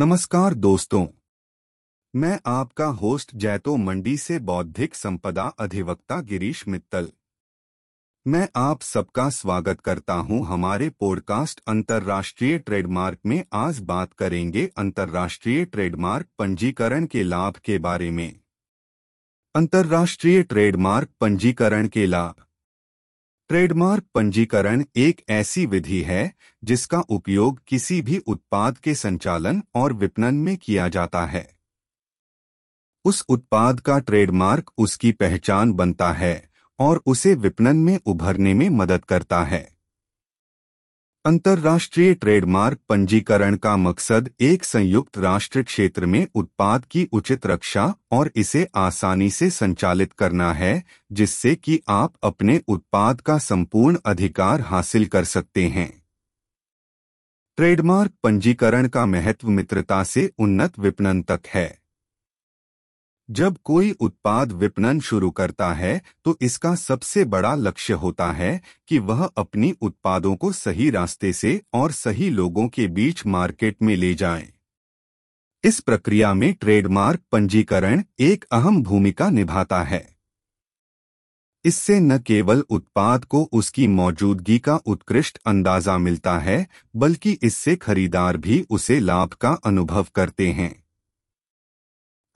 नमस्कार दोस्तों। मैं आपका होस्ट जैतो मंडी से बौद्धिक संपदा अधिवक्ता गिरीश मित्तल। मैं आप सबका स्वागत करता हूँ हमारे पॉडकास्ट अंतर्राष्ट्रीय ट्रेडमार्क में। आज बात करेंगे अंतर्राष्ट्रीय ट्रेडमार्क पंजीकरण के लाभ के बारे में। अंतर्राष्ट्रीय ट्रेडमार्क पंजीकरण के लाभ। ट्रेडमार्क पंजीकरण एक ऐसी विधि है जिसका उपयोग किसी भी उत्पाद के संचालन और विपणन में किया जाता है। उस उत्पाद का ट्रेडमार्क उसकी पहचान बनता है और उसे विपणन में उभरने में मदद करता है। अंतर्राष्ट्रीय ट्रेडमार्क पंजीकरण का मकसद एक संयुक्त राष्ट्र क्षेत्र में उत्पाद की उचित रक्षा और इसे आसानी से संचालित करना है, जिससे कि आप अपने उत्पाद का संपूर्ण अधिकार हासिल कर सकते हैं। ट्रेडमार्क पंजीकरण का महत्व मित्रता से उन्नत विपणन तक है। जब कोई उत्पाद विपणन शुरू करता है तो इसका सबसे बड़ा लक्ष्य होता है कि वह अपनी उत्पादों को सही रास्ते से और सही लोगों के बीच मार्केट में ले जाए। इस प्रक्रिया में ट्रेडमार्क पंजीकरण एक अहम भूमिका निभाता है। इससे न केवल उत्पाद को उसकी मौजूदगी का उत्कृष्ट अंदाज़ा मिलता है, बल्कि इससे खरीदार भी उसे लाभ का अनुभव करते हैं।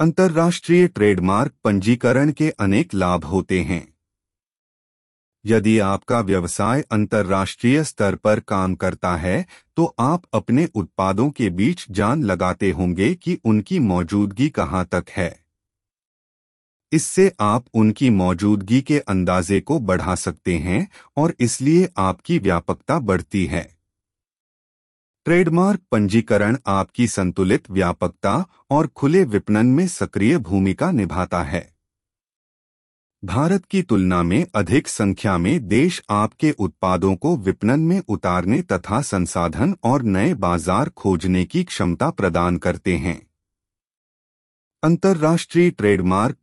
अंतर्राष्ट्रीय ट्रेडमार्क पंजीकरण के अनेक लाभ होते हैं। यदि आपका व्यवसाय अंतर्राष्ट्रीय स्तर पर काम करता है तो आप अपने उत्पादों के बीच जान लगाते होंगे कि उनकी मौजूदगी कहाँ तक है। इससे आप उनकी मौजूदगी के अंदाजे को बढ़ा सकते हैं और इसलिए आपकी व्यापकता बढ़ती है। ट्रेडमार्क पंजीकरण आपकी संतुलित व्यापकता और खुले विपणन में सक्रिय भूमिका निभाता है। भारत की तुलना में अधिक संख्या में देश आपके उत्पादों को विपणन में उतारने तथा संसाधन और नए बाज़ार खोजने की क्षमता प्रदान करते हैं। अंतर्राष्ट्रीय ट्रेडमार्क